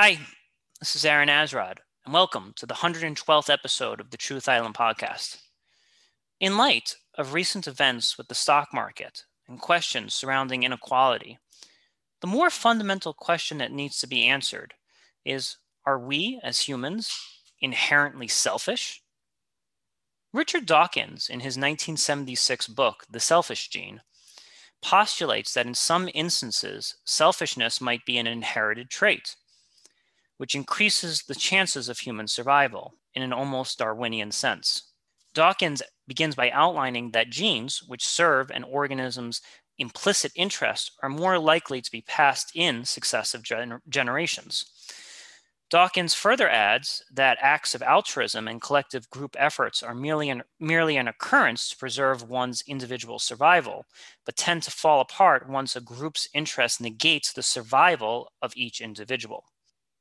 Hi, this is Aaron Azrod, and welcome to the 112th episode of the Truth Island podcast. In light of recent events with the stock market and questions surrounding inequality, the more fundamental question that needs to be answered is Are we as humans inherently selfish? Richard Dawkins, in his 1976 book, The Selfish Gene, postulates that in some instances, selfishness might be an inherited trait which increases the chances of human survival in an almost Darwinian sense. Dawkins begins by outlining that genes, which serve an organism's implicit interest, are more likely to be passed in successive gener- generations. Dawkins further adds that acts of altruism and collective group efforts are merely an, merely an occurrence to preserve one's individual survival, but tend to fall apart once a group's interest negates the survival of each individual.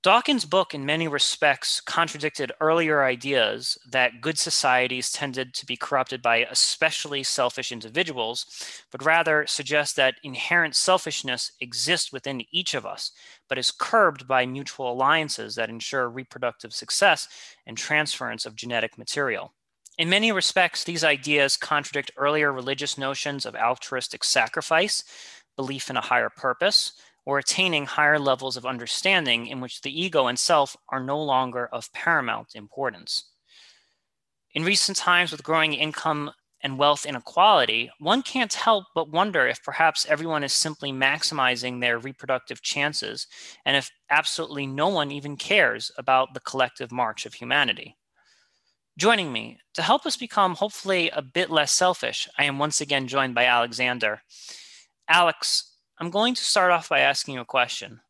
Dawkins' book, in many respects, contradicted earlier ideas that good societies tended to be corrupted by especially selfish individuals, but rather suggests that inherent selfishness exists within each of us, but is curbed by mutual alliances that ensure reproductive success and transference of genetic material. In many respects, these ideas contradict earlier religious notions of altruistic sacrifice, belief in a higher purpose, or attaining higher levels of understanding in which the ego and self are no longer of paramount importance. In recent times, with growing income and wealth inequality, one can't help but wonder if perhaps everyone is simply maximizing their reproductive chances and if absolutely no one even cares about the collective march of humanity. Joining me to help us become hopefully a bit less selfish, I am once again joined by Alexander. Alex, I'm going to start off by asking you a question.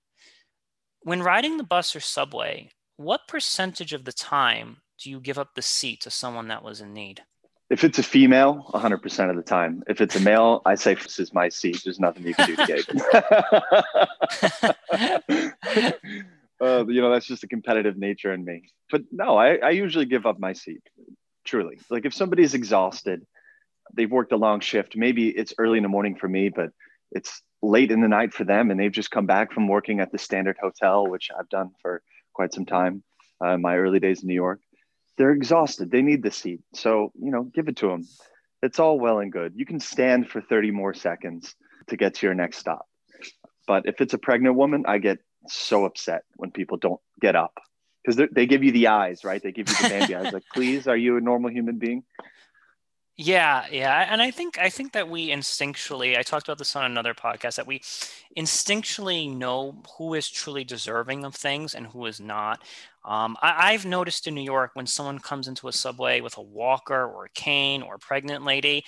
When riding the bus or subway, what percentage of the time do you give up the seat to someone that was in need? If it's a female, 100% of the time. If it's a male, I say, this is my seat. There's nothing you can do to get uh, you know, that's just the competitive nature in me. But no, I, I usually give up my seat, truly. Like if somebody's exhausted, they've worked a long shift, maybe it's early in the morning for me, but it's late in the night for them and they've just come back from working at the standard hotel which i've done for quite some time uh, in my early days in new york. They're exhausted. They need the seat. So you know give it to them it's all well and good. You can stand for 30 more seconds to get to your next stop. But if it's a pregnant woman i get so upset when people don't get up because they give you the eyes right? They give you the baby eyes like please are you a normal human being yeah, yeah, and I think I think that we instinctually, I talked about this on another podcast, that we instinctually know who is truly deserving of things and who is not. Um, I, I've noticed in New York when someone comes into a subway with a walker or a cane or a pregnant lady,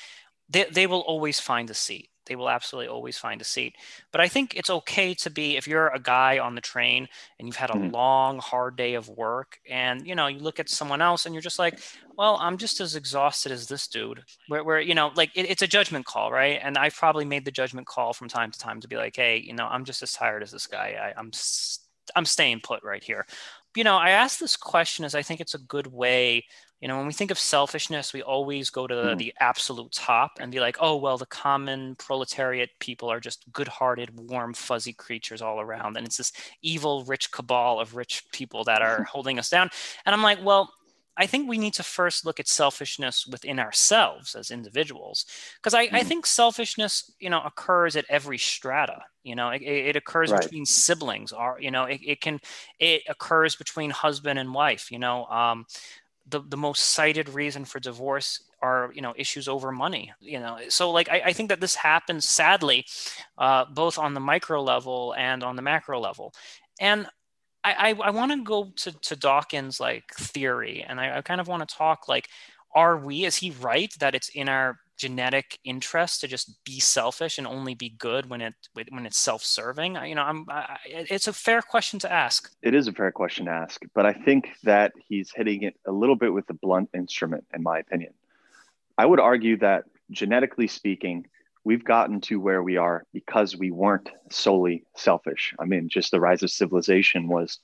they, they will always find a seat they will absolutely always find a seat. But I think it's okay to be if you're a guy on the train and you've had a mm-hmm. long, hard day of work, and you know you look at someone else and you're just like, well, I'm just as exhausted as this dude. Where, where you know, like it, it's a judgment call, right? And I've probably made the judgment call from time to time to be like, hey, you know, I'm just as tired as this guy. I, I'm I'm staying put right here. You know, I ask this question as I think it's a good way you know when we think of selfishness we always go to the, mm. the, absolute top and be like oh well the common proletariat people are just good-hearted warm fuzzy creatures all around and it's this evil rich cabal of rich people that are holding us down and i'm like well I think we need to first look at selfishness within ourselves as individuals, because I, mm. I, think selfishness, you know, occurs at every strata. You know, it, it occurs right. between siblings, or you know, it, it, can, it occurs between husband and wife. You know, um, the, the most cited reason for divorce are you know issues over money you know? So like i, I think that this happens sadly uh, both on the micro level and on the macro level. And i i, I want to go to to dawkins like theory and I, I kind of want to talk like are we is he right that it's in our genetic interest to just be selfish and only be good when it when it's self-serving? You know i'm I, it's a fair question to ask. It is a fair question to ask but i think that he's hitting it a little bit with a blunt instrument in my opinion. I would argue that genetically speaking we've gotten to where we are because we weren't solely selfish. I mean just the rise of civilization was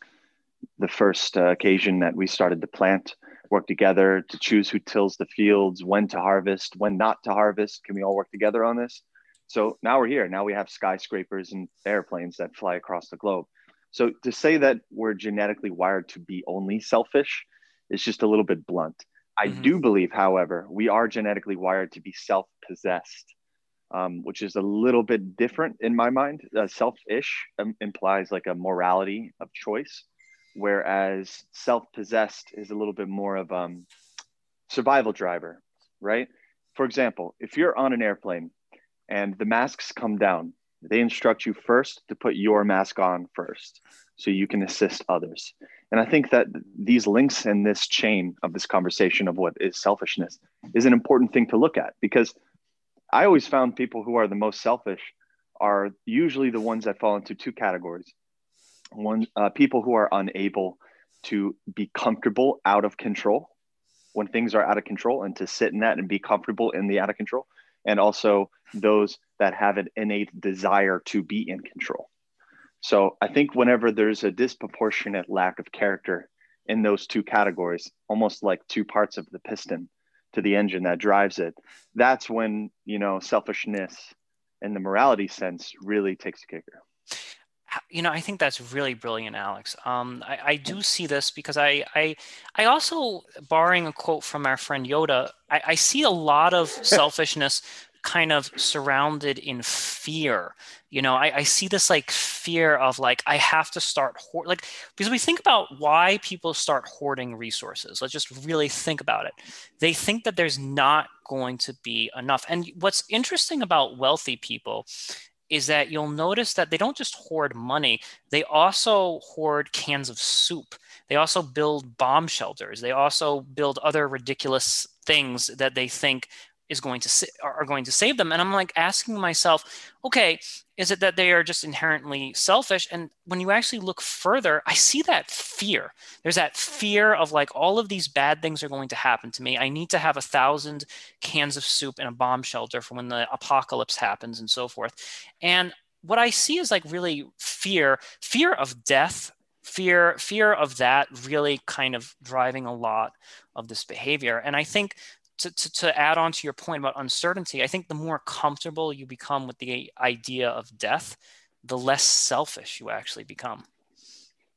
the first uh, occasion that we started to plant work together to choose who tills the fields, when to harvest, when not to harvest. Can we all work together on this? So now we're here. Now we have skyscrapers and airplanes that fly across the globe. So to say that we're genetically wired to be only selfish is just a little bit blunt. I mm-hmm. do believe, however, we are genetically wired to be self possessed, um, which is a little bit different in my mind. Uh, selfish um, implies like a morality of choice, whereas self possessed is a little bit more of um, survival driver, right? For example, if you're on an airplane and the masks come down, they instruct you first to put your mask on first so you can assist others. And I think that these links in this chain of this conversation of what is selfishness is an important thing to look at because I always found people who are the most selfish are usually the ones that fall into two categories. One, uh, people who are unable to be comfortable out of control when things are out of control and to sit in that and be comfortable in the out of control. And also those that have an innate desire to be in control. So I think whenever there's a disproportionate lack of character in those two categories, almost like two parts of the piston to the engine that drives it, that's when, you know, selfishness in the morality sense really takes a kicker. You know, I think that's really brilliant, Alex. Um, I, I, do see this because I, I, I also, borrowing a quote from our friend Yoda, I, I see a lot of selfishness kind of surrounded in fear. You know I, I, see this like fear of like i have to start hoard like because we think about why people start hoarding resources. Let's just really think about it. They think that there's not going to be enough. And what's interesting about wealthy people is that you'll notice that they don't just hoard money they also hoard cans of soup. They also build bomb shelters. They also build other ridiculous things that they think is going to are going to save them. And i'm like asking myself okay is it that they are just inherently selfish? And when you actually look further i see that fear. There's that fear of like all of these bad things are going to happen to me. I need to have a thousand cans of soup in a bomb shelter for when the apocalypse happens and so forth. And what i see is like really fear fear of death fear fear of that really kind of driving a lot of this behavior. And i think to, to, to add on to your point about uncertainty, I think the more comfortable you become with the idea of death, the less selfish you actually become.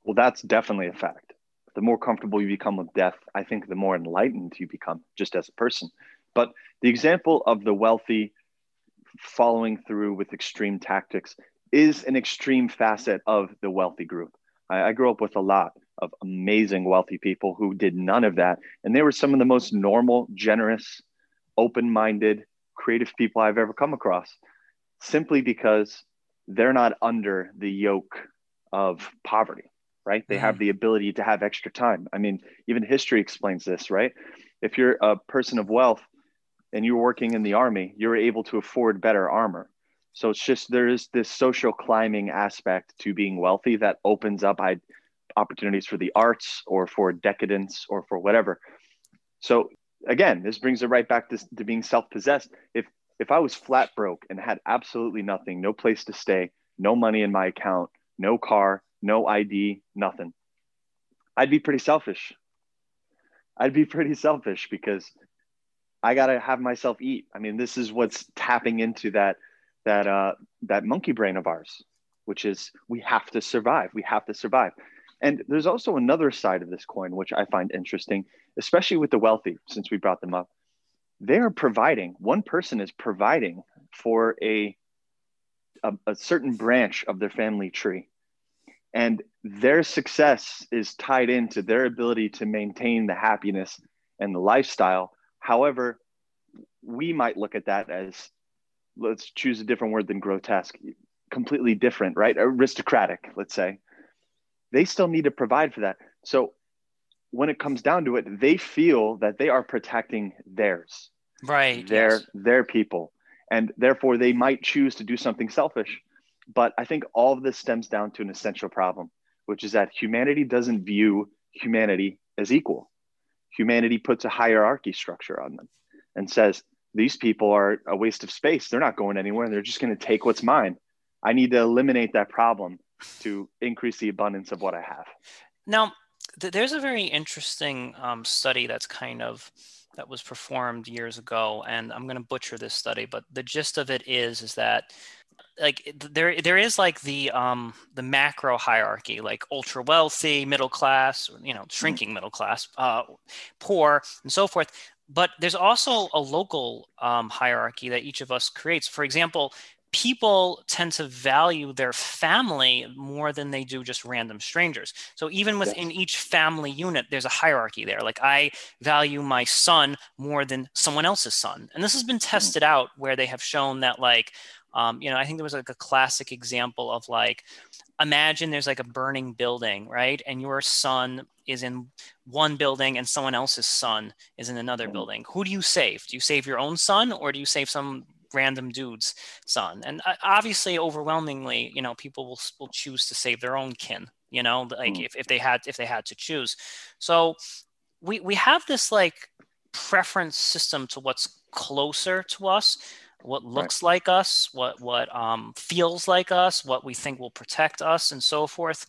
Well, that's definitely a fact. The more comfortable you become with death, I think the more enlightened you become just as a person. But the example of the wealthy following through with extreme tactics is an extreme facet of the wealthy group. I, I grew up with a lot of amazing wealthy people who did none of that. And they were some of the most normal, generous, open minded, creative people I've ever come across simply because they're not under the yoke of poverty, right? They mm-hmm. have the ability to have extra time. I mean, even history explains this, right? If you're a person of wealth and you're working in the army, you're able to afford better armor. So it's just there is this social climbing aspect to being wealthy that opens up I, opportunities for the arts or for decadence or for whatever. So again, this brings it right back to, to being self-possessed. If if I was flat broke and had absolutely nothing, no place to stay, no money in my account, no car, no ID, nothing, I'd be pretty selfish. I'd be pretty selfish because I gotta have myself eat. I mean, this is what's tapping into that that uh, that monkey brain of ours, which is we have to survive. We have to survive. And there's also another side of this coin, which I find interesting, especially with the wealthy, since we brought them up. They are providing, one person is providing for a, a, a certain branch of their family tree. And their success is tied into their ability to maintain the happiness and the lifestyle. However, we might look at that as let's choose a different word than grotesque, completely different, right? Aristocratic, let's say they still need to provide for that. So when it comes down to it, they feel that they are protecting theirs, right? Their yes. their people, and therefore they might choose to do something selfish. But I think all of this stems down to an essential problem, which is that humanity doesn't view humanity as equal. Humanity puts a hierarchy structure on them and says these people are a waste of space. They're not going anywhere. They're just going to take what's mine. I need to eliminate that problem to increase the abundance of what I have. Now, th- there's a very interesting um, study that's kind of that was performed years ago, and I'm going to butcher this study, but the gist of it is is that like there there is like the um the macro hierarchy like ultra wealthy middle class you know shrinking middle class uh poor and so forth. But there's also a local um, hierarchy that each of us creates. For example people tend to value their family more than they do just random strangers. So even within yes. each family unit, there's a hierarchy there. Like I value my son more than someone else's son. And this has been mm. tested mm-hmm. out where they have shown that like, um, you know, I think there was like a classic example of like, imagine there's like a burning building, right? And your son is in one building and someone else's son is in another mm-hmm. building. Who do you save? Do you save your own son or do you save some random dude's son. And uh, obviously, overwhelmingly, you know, people will, will choose to save their own kin, you know, like mm. if, if they had if they had to choose. So we we have this like preference system to what's closer to us what looks right. like us what what um, feels like us what we think will protect us and so forth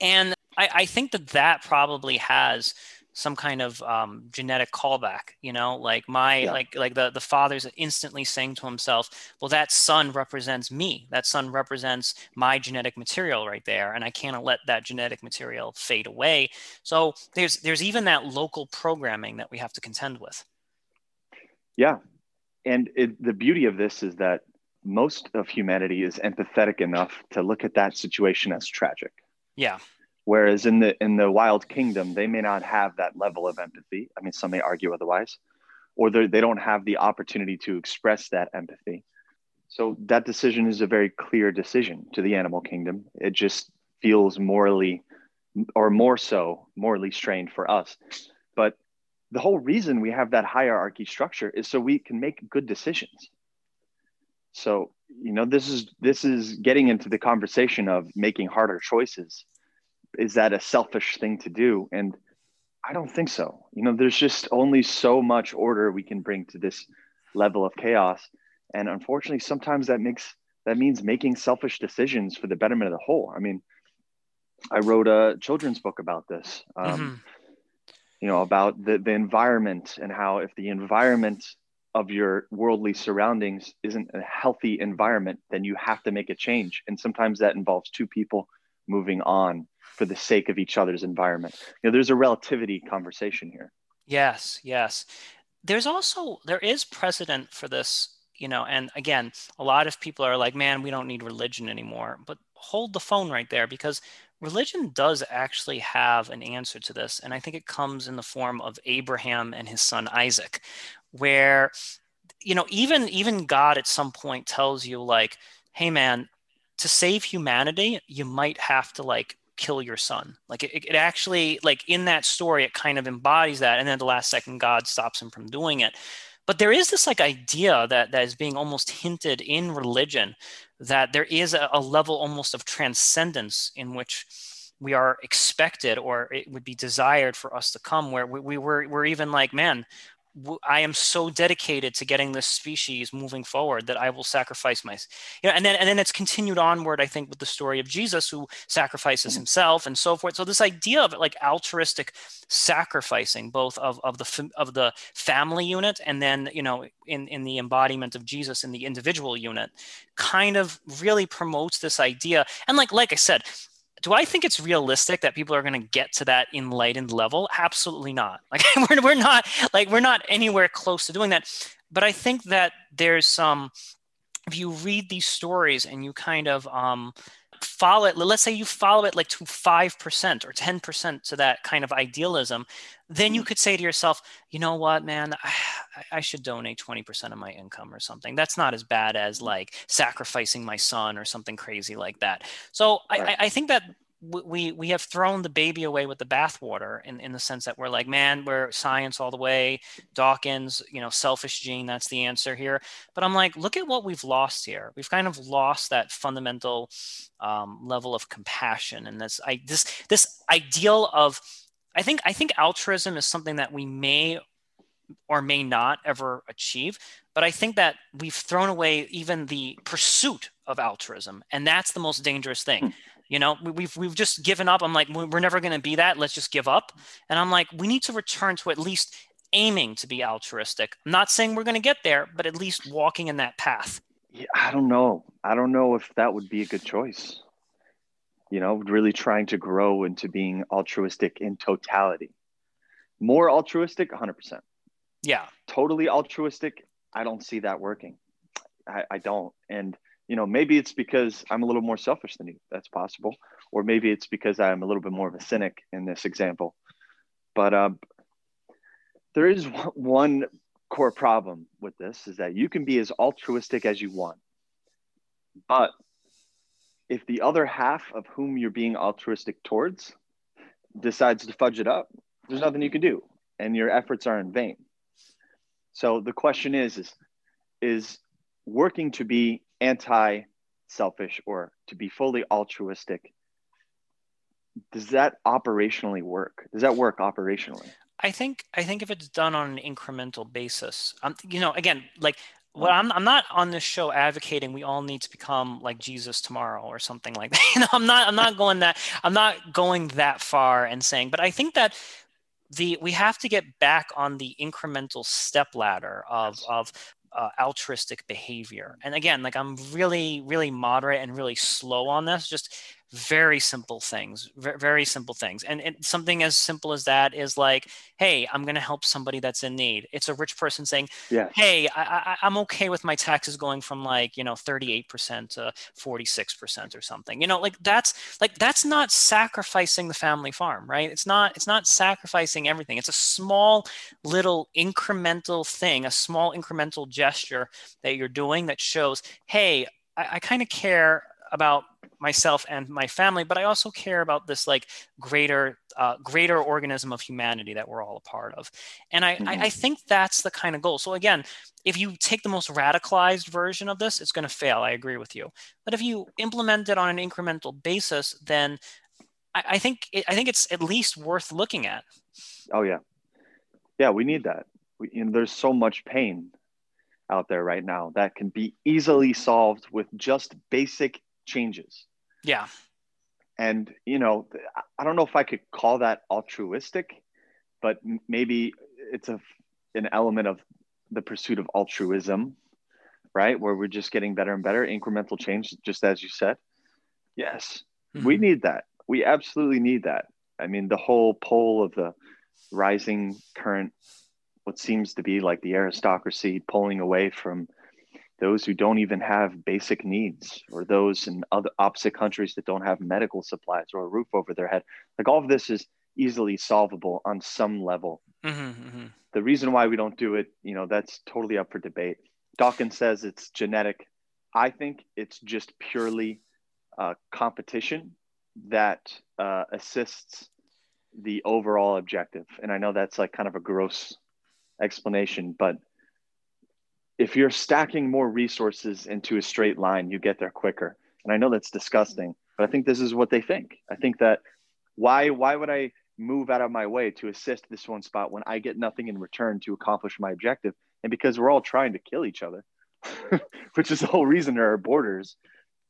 and I, I think that that probably has some kind of um, genetic callback you know like my yeah. like like the the father's instantly saying to himself well that son represents me. That son represents my genetic material right there and i can't let that genetic material fade away. So there's there's even that local programming that we have to contend with. Yeah. And it, the beauty of this is that most of humanity is empathetic enough to look at that situation as tragic. Yeah Whereas in the in the wild kingdom, they may not have that level of empathy. I mean, some may argue otherwise, or they don't have the opportunity to express that empathy. So that decision is a very clear decision to the animal kingdom. It just feels morally, or more so, morally strained for us. But the whole reason we have that hierarchy structure is so we can make good decisions. So you know, this is this is getting into the conversation of making harder choices is that a selfish thing to do? And I don't think so. You know, there's just only so much order we can bring to this level of chaos. And unfortunately, sometimes that makes that means making selfish decisions for the betterment of the whole. I mean, I wrote a children's book about this. Um, mm-hmm. You know, about the the environment and how if the environment of your worldly surroundings isn't a healthy environment, then you have to make a change. And sometimes that involves two people moving on for the sake of each other's environment. You know, there's a relativity conversation here. Yes, yes. There's also there is precedent for this, you know, and again, a lot of people are like, "Man, we don't need religion anymore." But hold the phone right there because religion does actually have an answer to this, and I think it comes in the form of Abraham and his son Isaac, where you know, even even God at some point tells you like, "Hey man, to save humanity, you might have to like kill your son. Like it, it actually, like in that story, it kind of embodies that. And then the last second, God stops him from doing it. But there is this like idea that that is being almost hinted in religion that there is a, a level almost of transcendence in which we are expected or it would be desired for us to come where we, we were we're even like man I am so dedicated to getting this species moving forward that I will sacrifice my, you know, and then and then it's continued onward. I think with the story of Jesus who sacrifices mm-hmm. himself and so forth. So this idea of like altruistic sacrificing, both of of the of the family unit and then you know in in the embodiment of Jesus in the individual unit, kind of really promotes this idea. And like like I said, do I think it's realistic that people are going to get to that enlightened level? Absolutely not. Like we're, we're not like we're not anywhere close to doing that. But I think that there's some if you read these stories and you kind of um, follow it, let's say you follow it like to 5% or 10% to that kind of idealism, then you mm-hmm. could say to yourself, you know what, man, I, I, should donate 20% of my income or something. That's not as bad as mm-hmm. like sacrificing my son or something crazy like that. So right. I, I think that we we have thrown the baby away with the bathwater in, in the sense that we're like man we're science all the way. Dawkins you know selfish gene that's the answer here. But i'm like look at what we've lost here. We've kind of lost that fundamental um, level of compassion and this i this this ideal of i think i think altruism is something that we may or may not ever achieve but i think that we've thrown away even the pursuit of altruism and that's the most dangerous thing. Hmm. You know, we've we've just given up. I'm like, we're never going to be that. Let's just give up. And I'm like, we need to return to at least aiming to be altruistic. I'm not saying we're going to get there, but at least walking in that path. Yeah, I don't know. I don't know if that would be a good choice. You know, really trying to grow into being altruistic in totality. More altruistic, 100%. Yeah. Totally altruistic, I don't see that working. I, I don't. And, you know, maybe it's because I'm a little more selfish than you. That's possible. Or maybe it's because I'm a little bit more of a cynic in this example. But um, there is one core problem with this is that you can be as altruistic as you want. But if the other half of whom you're being altruistic towards decides to fudge it up, there's nothing you can do and your efforts are in vain. So the question is is is working to be anti selfish or to be fully altruistic does that operationally work? Does that work operationally? I think I think if it's done on an incremental basis, um, you know, again, like well, I'm I'm not on this show advocating we all need to become like Jesus tomorrow or something like that. You know, I'm not I'm not going that I'm not going that far and saying, but I think that the we have to get back on the incremental step ladder of of uh, altruistic behavior. And again, like I'm really really moderate and really slow on this. Just very simple things very simple things. And, and, something as simple as that is like hey i'm going to help somebody that's in need. It's a rich person saying yeah. hey I, am okay with my taxes going from like you know 38% to 46% or something. You know like that's like that's not sacrificing the family farm right? It's not it's not sacrificing everything. It's a small little incremental thing a small incremental gesture that you're doing that shows hey I, I kind of care about myself and my family, but I also care about this like greater uh, greater organism of humanity that we're all a part of. And I, mm-hmm. I, I, think that's the kind of goal. So again, if you take the most radicalized version of this, it's going to fail. I agree with you. But if you implement it on an incremental basis, then I, I think it, I think it's at least worth looking at. Oh yeah, yeah. We need that. We, you know, there's so much pain out there right now that can be easily solved with just basic changes. Yeah. And, you know, I don't know if I could call that altruistic, but maybe it's a, an element of the pursuit of altruism, right? Where we're just getting better and better, incremental change, just as you said. Yes, mm-hmm. we need that. We absolutely need that. I mean, the whole pole of the rising current, what seems to be like the aristocracy pulling away from those who don't even have basic needs, or those in other opposite countries that don't have medical supplies or a roof over their head. Like all of this is easily solvable on some level. Mm-hmm, mm-hmm. The reason why we don't do it, you know, that's totally up for debate. Dawkins says it's genetic. I think it's just purely uh, competition that uh, assists the overall objective. And I know that's like kind of a gross explanation, but if you're stacking more resources into a straight line, you get there quicker. And I know that's disgusting, but I think this is what they think. I think that why why would I move out of my way to assist this one spot when I get nothing in return to accomplish my objective? And because we're all trying to kill each other, which is the whole reason there are borders,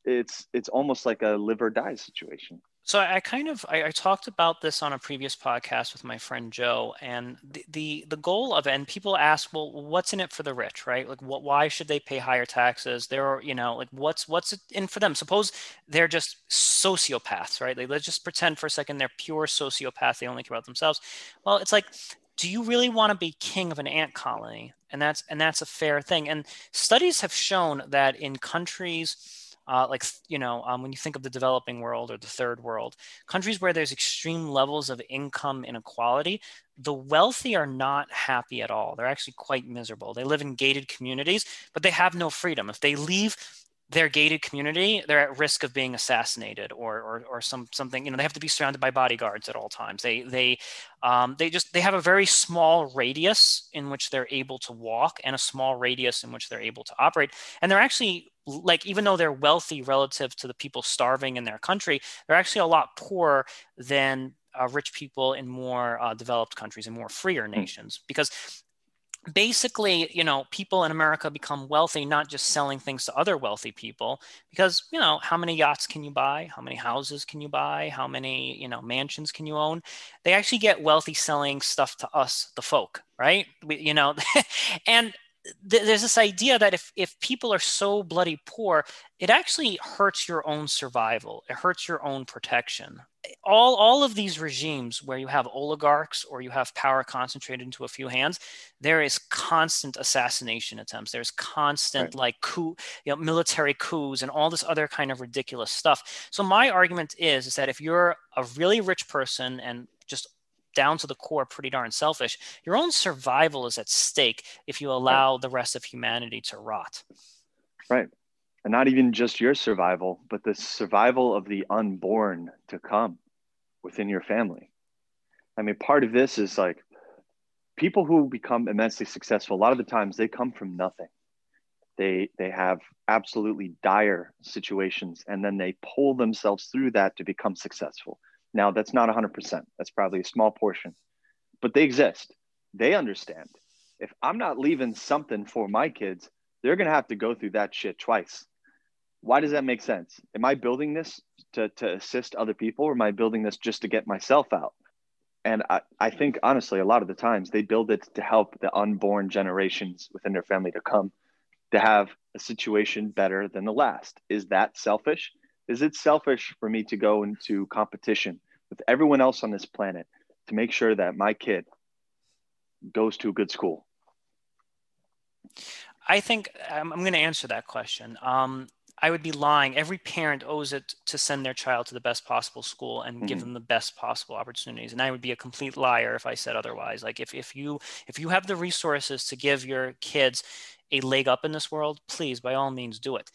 it's it's almost like a live or die situation so I, kind of I, I, talked about this on a previous podcast with my friend Joe, and the, the the goal of it. And people ask, well, what's in it for the rich, right? Like, what? Why should they pay higher taxes? There are, you know, like what's what's in for them? Suppose they're just sociopaths, right? Like, let's just pretend for a second they're pure sociopaths. They only care about themselves. Well, it's like, do you really want to be king of an ant colony? And that's and that's a fair thing. And studies have shown that in countries uh, like you know um, when you think of the developing world or the third world countries where there's extreme levels of income inequality the wealthy are not happy at all. They're actually quite miserable. They live in gated communities but they have no freedom. If they leave their gated community, they're at risk of being assassinated or, or, or some something. You know, they have to be surrounded by bodyguards at all times. They they um, they just they have a very small radius in which they're able to walk and a small radius in which they're able to operate. And they're actually like even though they're wealthy relative to the people starving in their country, they're actually a lot poorer than uh, rich people in more uh, developed countries and more freer hmm. nations because basically, you know, people in America become wealthy not just selling things to other wealthy people, because you know, how many yachts can you buy? How many houses can you buy? How many you know mansions can you own? They actually get wealthy selling stuff to us, the folk, right? We, you know, and th- there's this idea that if if people are so bloody poor, it actually hurts your own survival. It hurts your own protection. All all of these regimes where you have oligarchs or you have power concentrated into a few hands, there is constant assassination attempts. There's constant right. like coup, you know, military coups and all this other kind of ridiculous stuff. So my argument is is that if you're a really rich person and just down to the core pretty darn selfish. Your own survival is at stake if you allow right. the rest of humanity to rot. Right. And not even just your survival, but the survival of the unborn to come within your family. I mean, part of this is like people who become immensely successful, a lot of the times they come from nothing. They, they have absolutely dire situations and then they pull themselves through that to become successful now, that's not 100%. That's probably a small portion, but they exist. They understand. If I'm not leaving something for my kids, they're going to have to go through that shit twice. Why does that make sense? Am I building this to, to assist other people or am I building this just to get myself out? And I, I think, honestly, a lot of the times they build it to help the unborn generations within their family to come to have a situation better than the last. Is that selfish? is it selfish for me to go into competition with everyone else on this planet to make sure that my kid goes to a good school? I think um, I'm going to answer that question. Um, I would be lying. Every parent owes it to send their child to the best possible school and mm-hmm. give them the best possible opportunities. And I would be a complete liar if I said otherwise. Like if, if you if you have the resources to give your kids a leg up in this world, please by all means do it.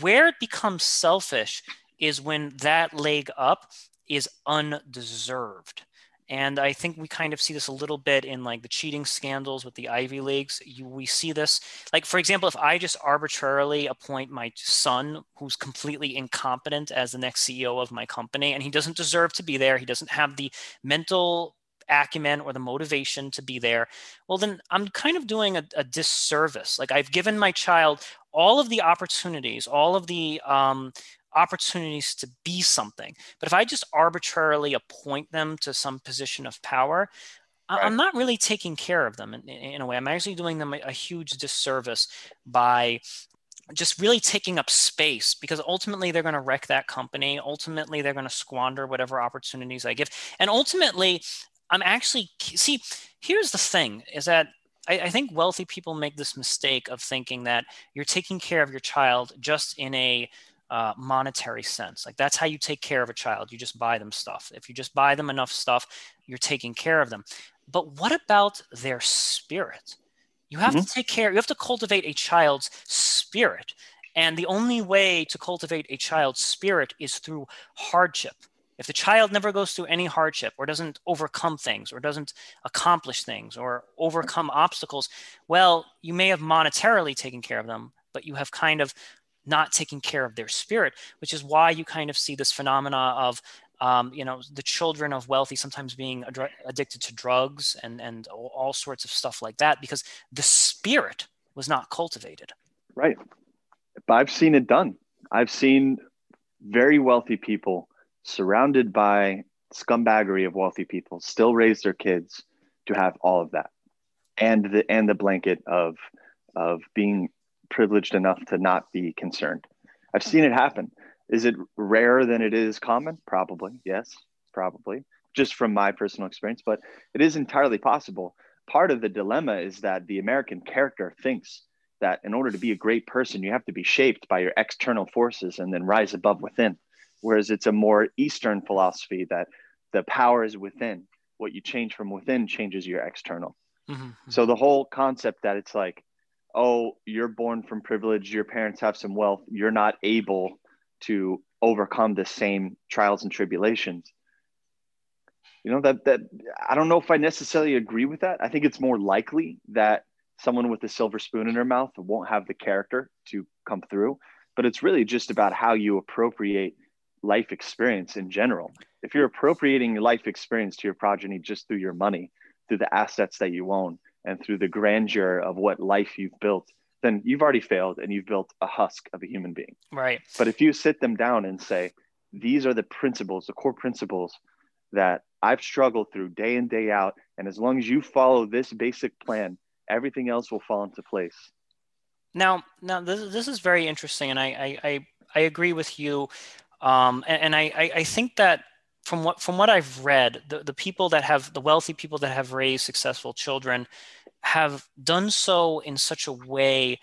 Where it becomes selfish is when that leg up is undeserved. And I think we kind of see this a little bit in like the cheating scandals with the Ivy Leagues. You, we see this, like, for example, if I just arbitrarily appoint my son, who's completely incompetent, as the next CEO of my company, and he doesn't deserve to be there, he doesn't have the mental acumen or the motivation to be there, well, then I'm kind of doing a, a disservice. Like, I've given my child all of the opportunities, all of the um, opportunities to be something. But if I just arbitrarily appoint them to some position of power, right. I'm not really taking care of them in, in, a way. I'm actually doing them a, a huge disservice by just really taking up space because ultimately they're going to wreck that company. Ultimately, they're going to squander whatever opportunities I give. And ultimately, I'm actually, see, here's the thing is that I, I, think wealthy people make this mistake of thinking that you're taking care of your child just in a uh, monetary sense. Like that's how you take care of a child. You just buy them stuff. If you just buy them enough stuff, you're taking care of them. But what about their spirit? You have mm-hmm. to take care, you have to cultivate a child's spirit. And the only way to cultivate a child's spirit is through hardship. If the child never goes through any hardship or doesn't overcome things or doesn't accomplish things or overcome obstacles, well, you may have monetarily taken care of them, but you have kind of not taking care of their spirit, which is why you kind of see this phenomena of um, you know the children of wealthy sometimes being ad- addicted to drugs and and all sorts of stuff like that because the spirit was not cultivated. Right. But i've seen it done. I've seen very wealthy people surrounded by scumbaggery of wealthy people still raise their kids to have all of that. And the and the blanket of of being privileged enough to not be concerned. I've seen it happen. Is it rarer than it is common? Probably, yes, probably, just from my personal experience, but it is entirely possible. Part of the dilemma is that the American character thinks that in order to be a great person, you have to be shaped by your external forces and then rise above within. Whereas it's a more Eastern philosophy that the power is within. What you change from within changes your external. Mm-hmm. So the whole concept that it's like oh, you're born from privilege, your parents have some wealth, you're not able to overcome the same trials and tribulations. You know, that that I don't know if I necessarily agree with that. I think it's more likely that someone with a silver spoon in their mouth won't have the character to come through, but it's really just about how you appropriate life experience in general. If you're appropriating life experience to your progeny just through your money, through the assets that you own, and through the grandeur of what life you've built, then you've already failed and you've built a husk of a human being. Right. But if you sit them down and say, these are the principles, the core principles that I've struggled through day in, day out. And as long as you follow this basic plan, everything else will fall into place. Now, now this, this is very interesting, and I I, I, I agree with you, um, and, and I, I think that from what from what I've read, the, the people that have the wealthy people that have raised successful children have done so in such a way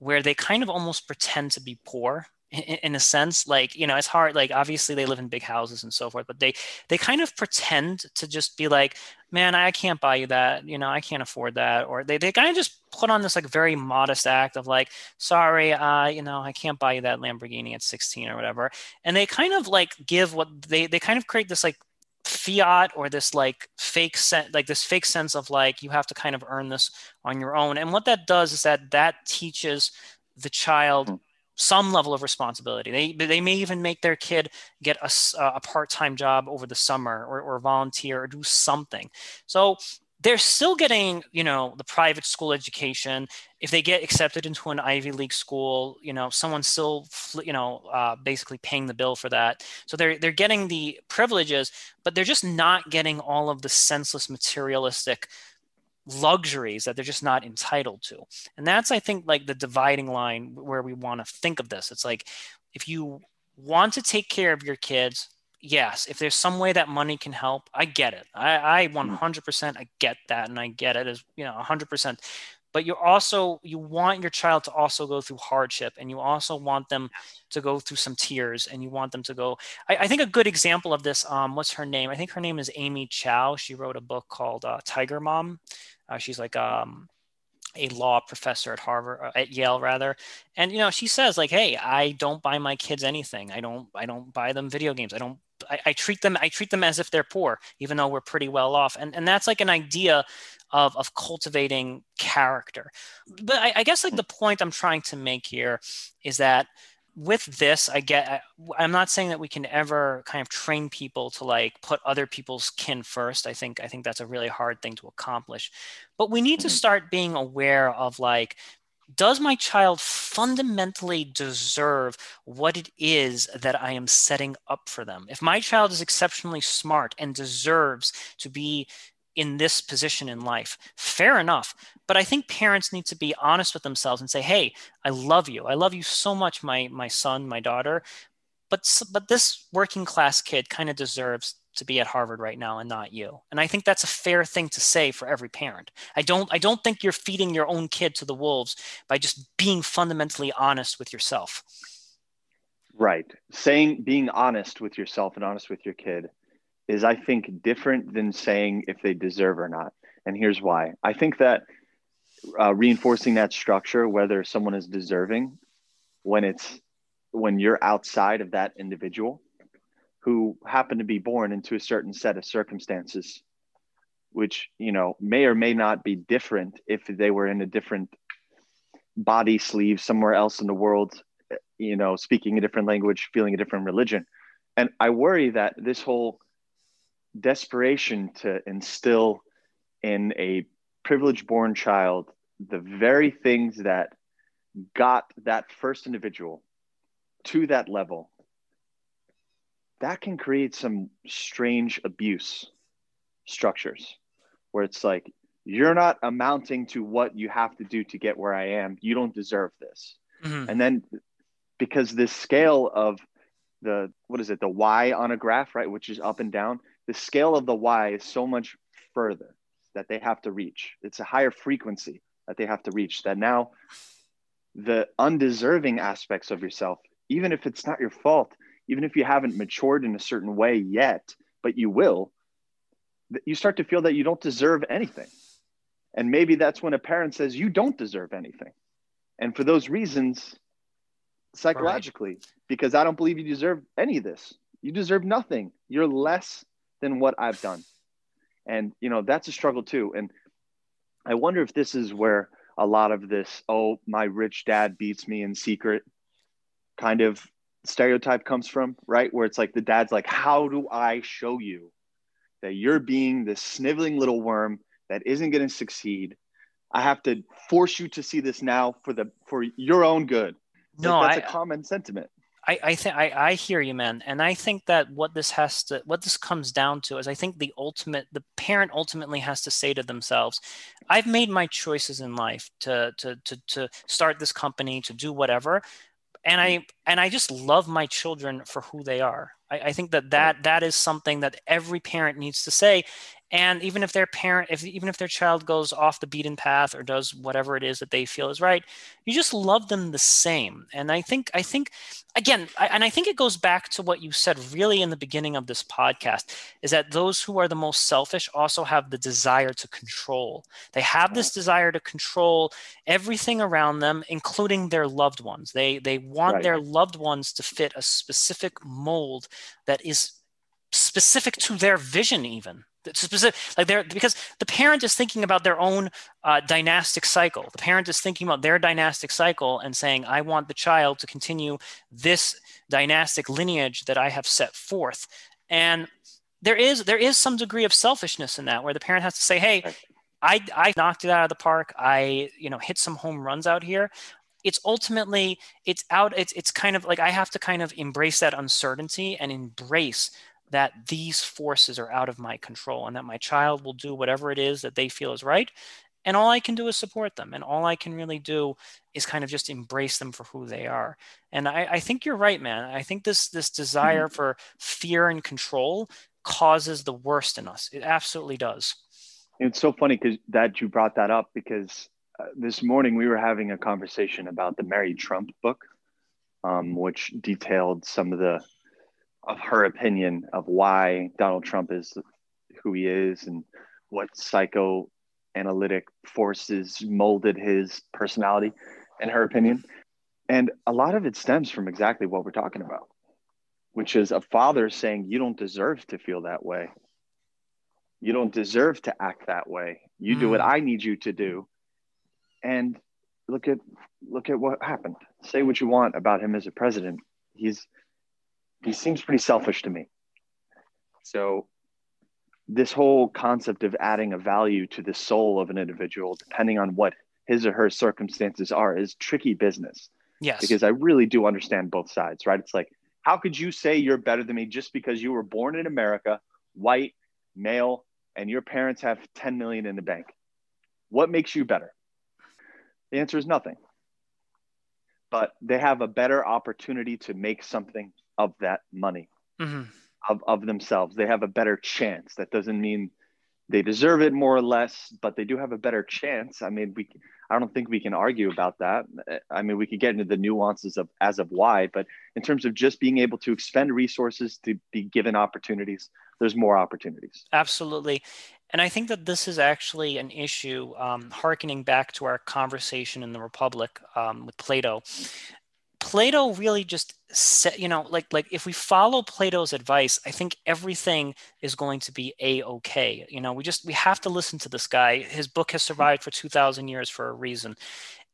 where they kind of almost pretend to be poor in, in, a sense. Like you know it's hard like obviously they live in big houses and so forth but they they kind of pretend to just be like man i can't buy you that you know i can't afford that or they, they kind of just put on this like very modest act of like sorry uh you know i can't buy you that lamborghini at 16 or whatever and they kind of like give what they they kind of create this like fiat or this like fake sense like this fake sense of like you have to kind of earn this on your own and what that does is that that teaches the child mm-hmm. Some level of responsibility. They they may even make their kid get a, a part-time job over the summer or, or volunteer or do something. So they're still getting you know the private school education. If they get accepted into an ivy league school you know someone's still you know uh, basically paying the bill for that. So they're they're getting the privileges but they're just not getting all of the senseless materialistic luxuries that they're just not entitled to and that's i think like the dividing line where we want to think of this it's like if you want to take care of your kids yes, if there's some way that money can help, I get it. I, I 100% mm. I get that, and I get it as you know 100%. But you also you want your child to also go through hardship, and you also want them to go through some tears, and you want them to go. I, I think a good example of this. Um, what's her name? I think her name is Amy Chua. She wrote a book called uh, Tiger Mom. Uh, she's like um, a law professor at Harvard uh, at Yale rather and you know she says like hey I don't buy my kids anything I don't I don't buy them video games I don't I, I, treat them I treat them as if they're poor, even though we're pretty well off. And and that's like an idea of of cultivating character. But I, I guess like the point I'm trying to make here is that with this i get i'm not saying that we can ever kind of train people to like put other people's kin first i think i think that's a really hard thing to accomplish but we need to mm-hmm. start being aware of like does my child fundamentally deserve what it is that I am setting up for them? If my child is exceptionally smart and deserves to be in this position in life, fair enough. But I think parents need to be honest with themselves and say, "Hey, I love you. I love you so much, my my son, my daughter, but but this working class kid kind of deserves to be at Harvard right now and not you. And I think that's a fair thing to say for every parent. I don't I don't think you're feeding your own kid to the wolves by just being fundamentally honest with yourself. Right. Saying being honest with yourself and honest with your kid is I think different than saying if they deserve or not. And here's why. I think that uh, reinforcing that structure whether someone is deserving when it's when you're outside of that individual who happen to be born into a certain set of circumstances which you know may or may not be different if they were in a different body sleeve somewhere else in the world you know speaking a different language feeling a different religion and i worry that this whole desperation to instill in a privileged born child the very things that got that first individual to that level that can create some strange abuse structures where it's like you're not amounting to what you have to do to get where I am. You don't deserve this. Mm-hmm. And then because this scale of the what is it, the Y on a graph, right, which is up and down, the scale of the Y is so much further that they have to reach. It's a higher frequency that they have to reach that now the undeserving aspects of yourself, even if it's not your fault, even if you haven't matured in a certain way yet, but you will, you start to feel that you don't deserve anything. And maybe that's when a parent says, You don't deserve anything. And for those reasons, psychologically, right. because I don't believe you deserve any of this. You deserve nothing. You're less than what I've done. And, you know, that's a struggle too. And I wonder if this is where a lot of this, oh, my rich dad beats me in secret kind of stereotype comes from, right? Where it's like the dad's like, How do I show you that you're being this sniveling little worm that isn't going to succeed? I have to force you to see this now for the for your own good. no, like that's I, a common sentiment. I, I think I hear you, man, and I think that what this has to, what this comes down to, is I think the ultimate, the parent ultimately has to say to themselves, "I've made my choices in life to to to to start this company, to do whatever, and I and I just love my children for who they are. I, I think that that that is something that every parent needs to say, and even if their parent if even if their child goes off the beaten path or does whatever it is that they feel is right you just love them the same. And i think i think again I, and i think it goes back to what you said really in the beginning of this podcast is that those who are the most selfish also have the desire to control. They have this desire to control everything around them including their loved ones. They they want right. their loved ones to fit a specific mold that is specific to their vision even specific like they're because the parent is thinking about their own uh, dynastic cycle. The parent is thinking about their dynastic cycle and saying i want the child to continue this dynastic lineage that i have set forth. And there is there is some degree of selfishness in that where the parent has to say hey i i knocked it out of the park. I you know hit some home runs out here. It's ultimately it's out it's it's kind of like i have to kind of embrace that uncertainty and embrace that these forces are out of my control and that my child will do whatever it is that they feel is right. And all I can do is support them. And all I can really do is kind of just embrace them for who they are. And I, I think you're right, man. I think this this desire mm-hmm. for fear and control causes the worst in us. It absolutely does. It's so funny because that you brought that up because uh, this morning we were having a conversation about the Mary Trump book, um, which detailed some of the of her opinion of why Donald Trump is who he is and what psychoanalytic forces molded his personality, in her opinion. And a lot of it stems from exactly what we're talking about, which is a father saying, You don't deserve to feel that way. You don't deserve to act that way. You mm. do what mm. I need you to do. And look at look at what happened. Say what you want about him as a president. He's he seems pretty selfish to me. So this whole concept of adding a value to the soul of an individual, depending on what his or her circumstances are, is tricky business. Yes. Because I really do understand both sides, right? It's like, how could you say you're better than me just because you were born in America, white, male, and your parents have 10 million in the bank? What makes you better? The answer is nothing. But they have a better opportunity to make something of that money mm-hmm. of, of themselves. They have a better chance. That doesn't mean they deserve it more or less but they do have a better chance. I mean we i don't think we can argue about that. I mean we could get into the nuances of as of why but in terms of just being able to expend resources to be given opportunities there's more opportunities. Absolutely. And i think that this is actually an issue um, harkening back to our conversation in the republic um, with plato Plato really just said, you know, like like if we follow Plato's advice, I think everything is going to be a okay. You know, we just we have to listen to this guy. His book has survived for two thousand years for a reason,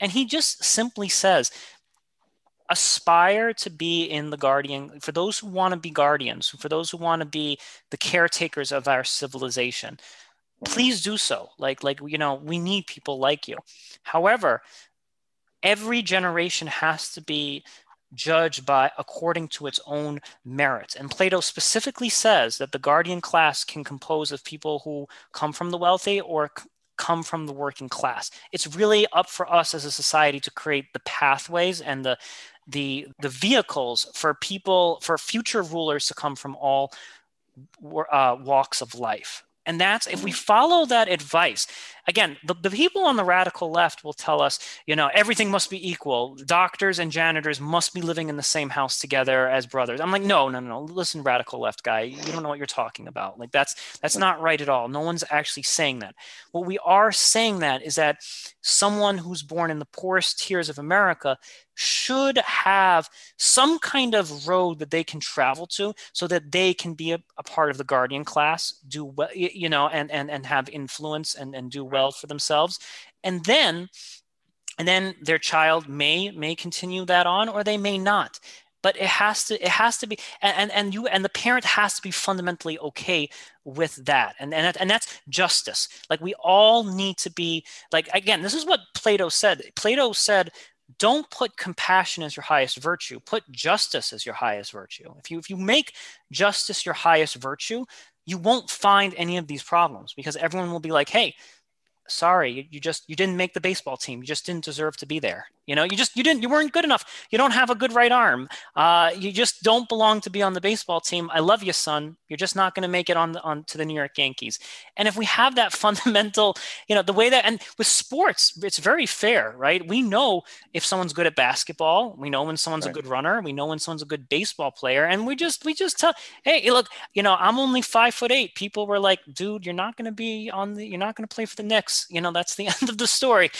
and he just simply says, aspire to be in the guardian for those who want to be guardians, for those who want to be the caretakers of our civilization. Please do so. Like like you know, we need people like you. However, every generation has to be judged by according to its own merits. And Plato specifically says that the guardian class can compose of people who come from the wealthy or come from the working class. It's really up for us as a society to create the pathways and the the the vehicles for people for future rulers to come from all uh, walks of life. And that's if we follow that advice. Again, the, the people on the radical left will tell us, you know, everything must be equal. Doctors and janitors must be living in the same house together as brothers. I'm like, no, no, no. Listen, radical left guy, you don't know what you're talking about. Like that's that's not right at all. No one's actually saying that. What we are saying that is that someone who's born in the poorest tiers of America should have some kind of road that they can travel to so that they can be a, a part of the guardian class do well you know and and, and have influence and, and do well for themselves. And then and then their child may may continue that on or they may not. But it has to it has to be and and you and the parent has to be fundamentally okay with that. And and, and that's justice. Like we all need to be like again this is what plato said. Plato said don't put compassion as your highest virtue. Put justice as your highest virtue. If you if you make justice your highest virtue you won't find any of these problems because everyone will be like hey sorry you just you didn't make the baseball team. You just didn't deserve to be there. You know you just you didn't you weren't good enough. You don't have a good right arm. Uh, you just don't belong to be on the baseball team. I love you son. You're just not going to make it on the, on to the new york yankees. And if we have that fundamental you know the way that and with sports it's very fair right? We know if someone's good at basketball. We know when someone's right. a good runner. We know when someone's a good baseball player. And we just we just tell hey look you know i'm only five foot eight. People were like dude you're not going to be on the you're not going to play for the Knicks you know that's the end of the story.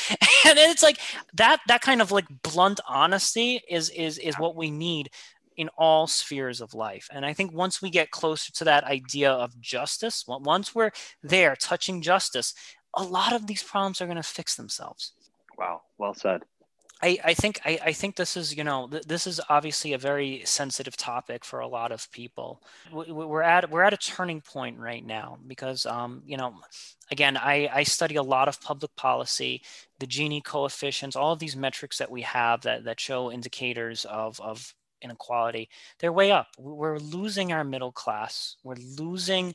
And it's like that that kind of like blunt honesty is is is what we need in all spheres of life. And i think once we get closer to that idea of justice once we're there touching justice a lot of these problems are going to fix themselves. Wow. Well said I, I think I, I think this is you know th- this is obviously a very sensitive topic for a lot of people. We're at we're at a turning point right now because um, you know again I, I study a lot of public policy, the Gini coefficients, all of these metrics that we have that that show indicators of of inequality. They're way up. We're losing our middle class. We're losing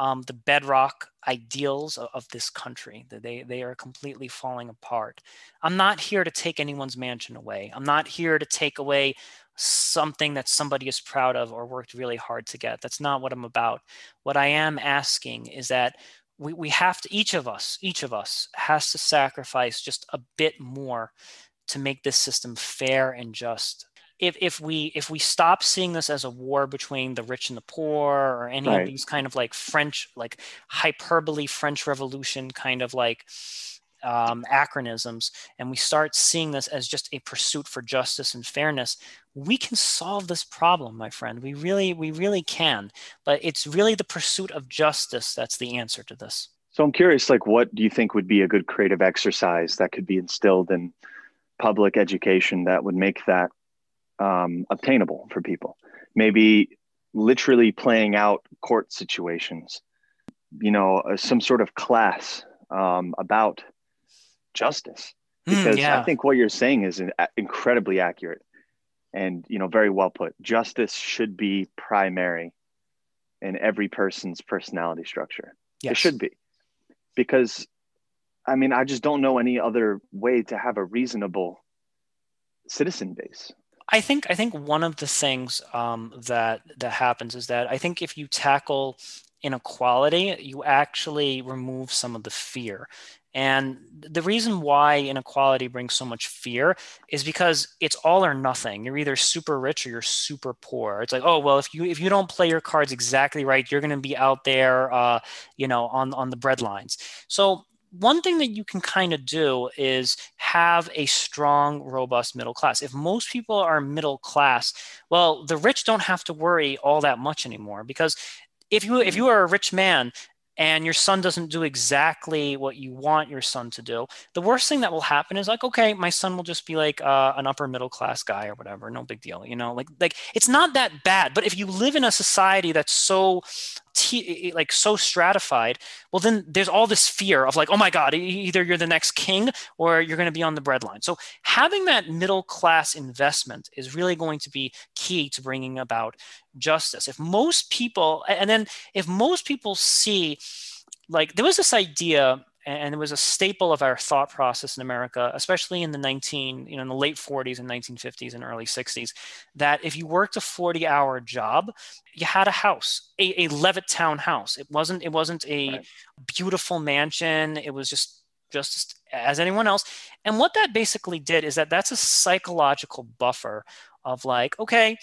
um, the bedrock ideals of, of, this country. They, they are completely falling apart. I'm not here to take anyone's mansion away. I'm not here to take away something that somebody is proud of or worked really hard to get. That's not what I'm about. What I am asking is that we, we have to, each of us, each of us has to sacrifice just a bit more to make this system fair and just if, if we if we stop seeing this as a war between the rich and the poor or any right. of these kind of like french like hyperbole french revolution kind of like um, acronyms and we start seeing this as just a pursuit for justice and fairness we can solve this problem my friend. We really we really can. But it's really the pursuit of justice that's the answer to this. So i'm curious like what do you think would be a good creative exercise that could be instilled in public education that would make that um, obtainable for people. Maybe literally playing out court situations, you know, uh, some sort of class um, about justice. Hmm, because mm, yeah. I think what you're saying is incredibly accurate and, you know, very well put. Justice should be primary in every person's personality structure. Yes. It should be. Because, I mean, I just don't know any other way to have a reasonable citizen base. I think I think one of the things um, that that happens is that I think if you tackle inequality, you actually remove some of the fear. And the reason why inequality brings so much fear is because it's all or nothing. You're either super rich or you're super poor. It's like, oh well, if you if you don't play your cards exactly right, you're going to be out there, uh, you know, on on the breadlines. So one thing that you can kind of do is have a strong, robust middle class. If most people are middle class, well, the rich don't have to worry all that much anymore because if you if you are a rich man and your son doesn't do exactly what you want your son to do, the worst thing that will happen is like, okay, my son will just be like uh, an upper middle class guy or whatever. No big deal, you know. Like, like it's not that bad. But if you live in a society that's so T, like so stratified, well, then there's all this fear of like, oh my God, either you're the next king or you're going to be on the breadline. So having that middle class investment is really going to be key to bringing about justice. If most people, and then if most people see, like, there was this idea and it was a staple of our thought process in America, especially in the 19, you know, in the late 40s and 1950s and early 60s, that if you worked a 40-hour job, you had a house, a, a Levittown house. It wasn't it wasn't a right. beautiful mansion. It was just just as anyone else. And what that basically did is that that's a psychological buffer of like, okay,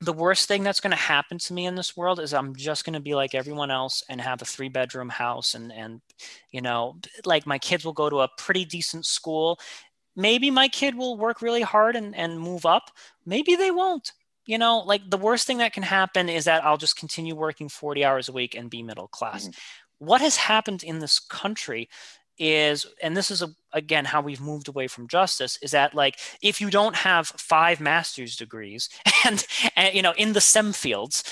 the worst thing that's going to happen to me in this world is I'm just going to be like everyone else and have a three bedroom house and and you know like my kids will go to a pretty decent school. Maybe my kid will work really hard and and move up. Maybe they won't. You know like the worst thing that can happen is that I'll just continue working 40 hours a week and be middle class. Mm-hmm. what has happened in this country is and this is a, again how we've moved away from justice is that like if you don't have five master's degrees and, and you know in the STEM fields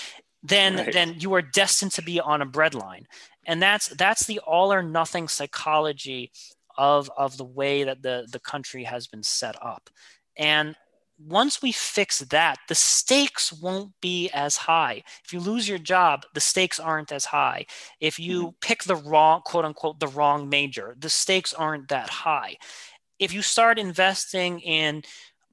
then right. then you are destined to be on a breadline and that's that's the all or nothing psychology of of the way that the the country has been set up and once we fix that the stakes won't be as high if you lose your job the stakes aren't as high if you mm-hmm. pick the wrong quote unquote the wrong major the stakes aren't that high if you start investing in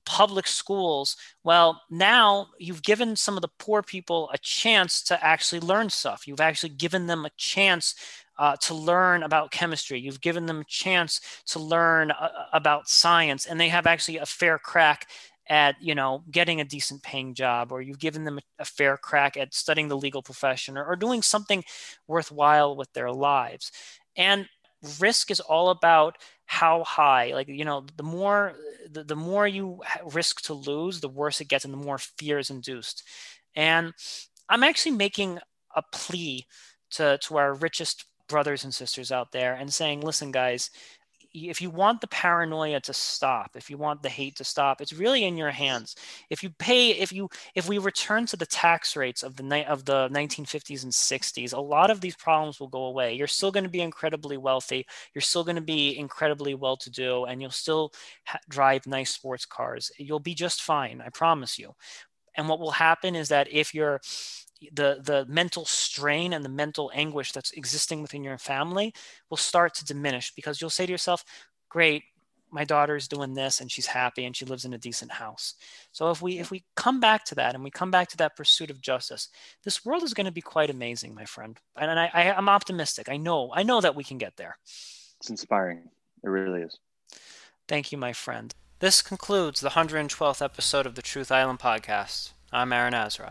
public schools, well, now you've given some of the poor people a chance to actually learn stuff. You've actually given them a chance uh, to learn about chemistry. You've given them a chance to learn uh, about science, and they have actually a fair crack at you know getting a decent paying job or you've given them a, fair crack at studying the legal profession or, or doing something worthwhile with their lives. And risk is all about how high. Like you know the more the, the more you risk to lose the worse it gets and the more fear is induced. And i'm actually making a plea to to our richest brothers and sisters out there and saying listen guys if you want the paranoia to stop, if you want the hate to stop, it's really in your hands. If you pay, if you, if we return to the tax rates of the night of the 1950s and 60s, a lot of these problems will go away. You're still going to be incredibly wealthy. You're still going to be incredibly well-to-do, and you'll still ha- drive nice sports cars. You'll be just fine. I promise you. And what will happen is that if you're the the mental strain and the mental anguish that's existing within your family will start to diminish because you'll say to yourself great my daughter's doing this and she's happy and she lives in a decent house. So if we if we come back to that and we come back to that pursuit of justice this world is going to be quite amazing my friend. And I, I i'm optimistic. I know i know that we can get there. It's inspiring. It really is. Thank you my friend. This concludes the 112th episode of the truth island podcast. I'm aaron azrod